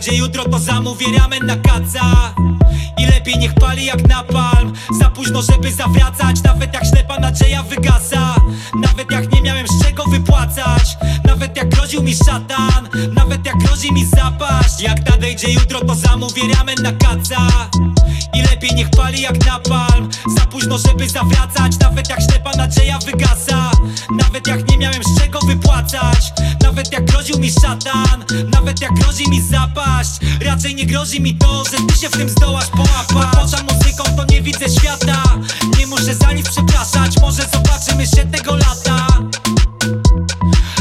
nadejdzie jutro to zamówię ramen na kaca. I lepiej niech pali jak napalm. Za późno żeby zawracać. Nawet jak ślepa nadzieja wygasa. Nawet jak nie miałem z czego wypłacać. Nawet jak groził mi szatan. Nawet jak grozi mi zapaść. Jak nadejdzie jutro to zamówię ramen na kaca. I lepiej niech pali jak napalm. Za późno żeby zawracać. Nawet jak ślepa nadzieja wygasa. Nawet jak nie miałem z czego wypłacać Nawet jak groził mi szatan Nawet jak grozi mi zapaść Raczej nie grozi mi to, że ty się w tym zdołasz połapać. Poza muzyką to nie widzę świata Nie muszę za nic przepraszać. Może zobaczymy się tego lata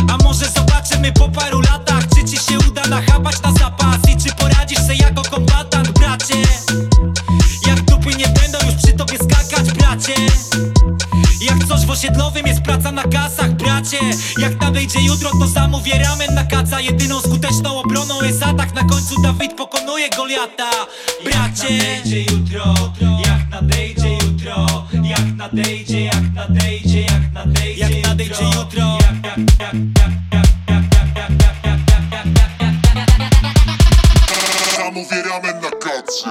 A może zobaczymy po paru latach Czy ci się uda nachapać na zapas I czy poradzisz sobie jako kombatant, bracie. Jak dupy nie będą już przy tobie skakać, bracie. Jak coś w osiedlowym jest praca na kasach, bracie Jak nadejdzie jutro to zamówię ramen na kaca Jedyną skuteczną obroną jest atak Na końcu Dawid pokonuje Goliata Bracie Jak nadejdzie jutro, jak nadejdzie jutro Jak nadejdzie, jak nadejdzie, jak nadejdzie Jak nadejdzie jutro Jak, jak, jak, jak, jak, jak, jak, jak, jak, jak, jak, jak, jak Zamówię ramen na kacie